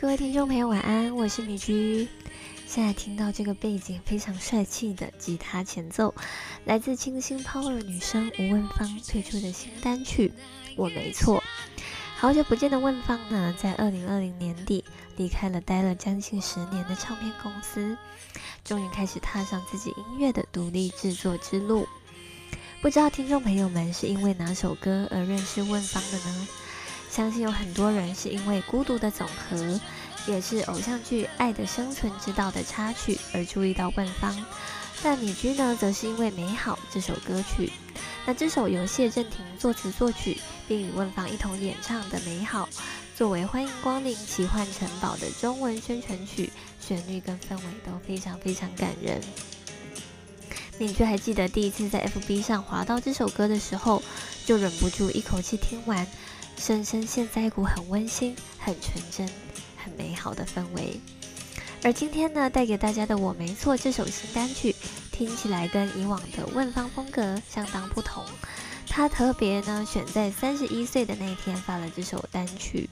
各位听众朋友，晚安，我是米居。现在听到这个背景非常帅气的吉他前奏，来自清新 Power 女生吴汶芳推出的新单曲《我没错》。好久不见的问芳呢，在二零二零年底离开了待了将近十年的唱片公司，终于开始踏上自己音乐的独立制作之路。不知道听众朋友们是因为哪首歌而认识问芳的呢？相信有很多人是因为《孤独的总和》，也是偶像剧《爱的生存之道》的插曲而注意到万芳。但米居呢，则是因为《美好》这首歌曲。那这首由谢震廷作词作曲，并与汶芳一同演唱的《美好》，作为欢迎光临奇幻城堡的中文宣传曲，旋律跟氛围都非常非常感人。米居还记得第一次在 FB 上滑到这首歌的时候，就忍不住一口气听完。深深陷在一股很温馨、很纯真、很美好的氛围。而今天呢，带给大家的《我没错》这首新单曲，听起来跟以往的问方风格相当不同。他特别呢选在三十一岁的那天发了这首单曲，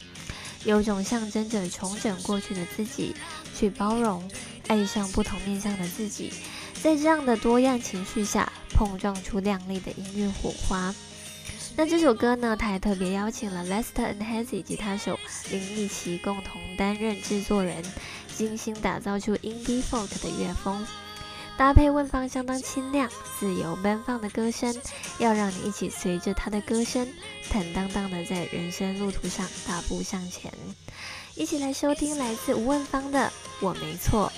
有种象征着重整过去的自己，去包容、爱上不同面向的自己，在这样的多样情绪下碰撞出亮丽的音乐火花。那这首歌呢？他还特别邀请了 Lester and Hazy 吉他手林立奇共同担任制作人，精心打造出 indie folk 的乐风，搭配问芳相当清亮、自由奔放的歌声，要让你一起随着他的歌声，坦荡荡的在人生路途上大步向前。一起来收听来自吴问芳的《我没错》。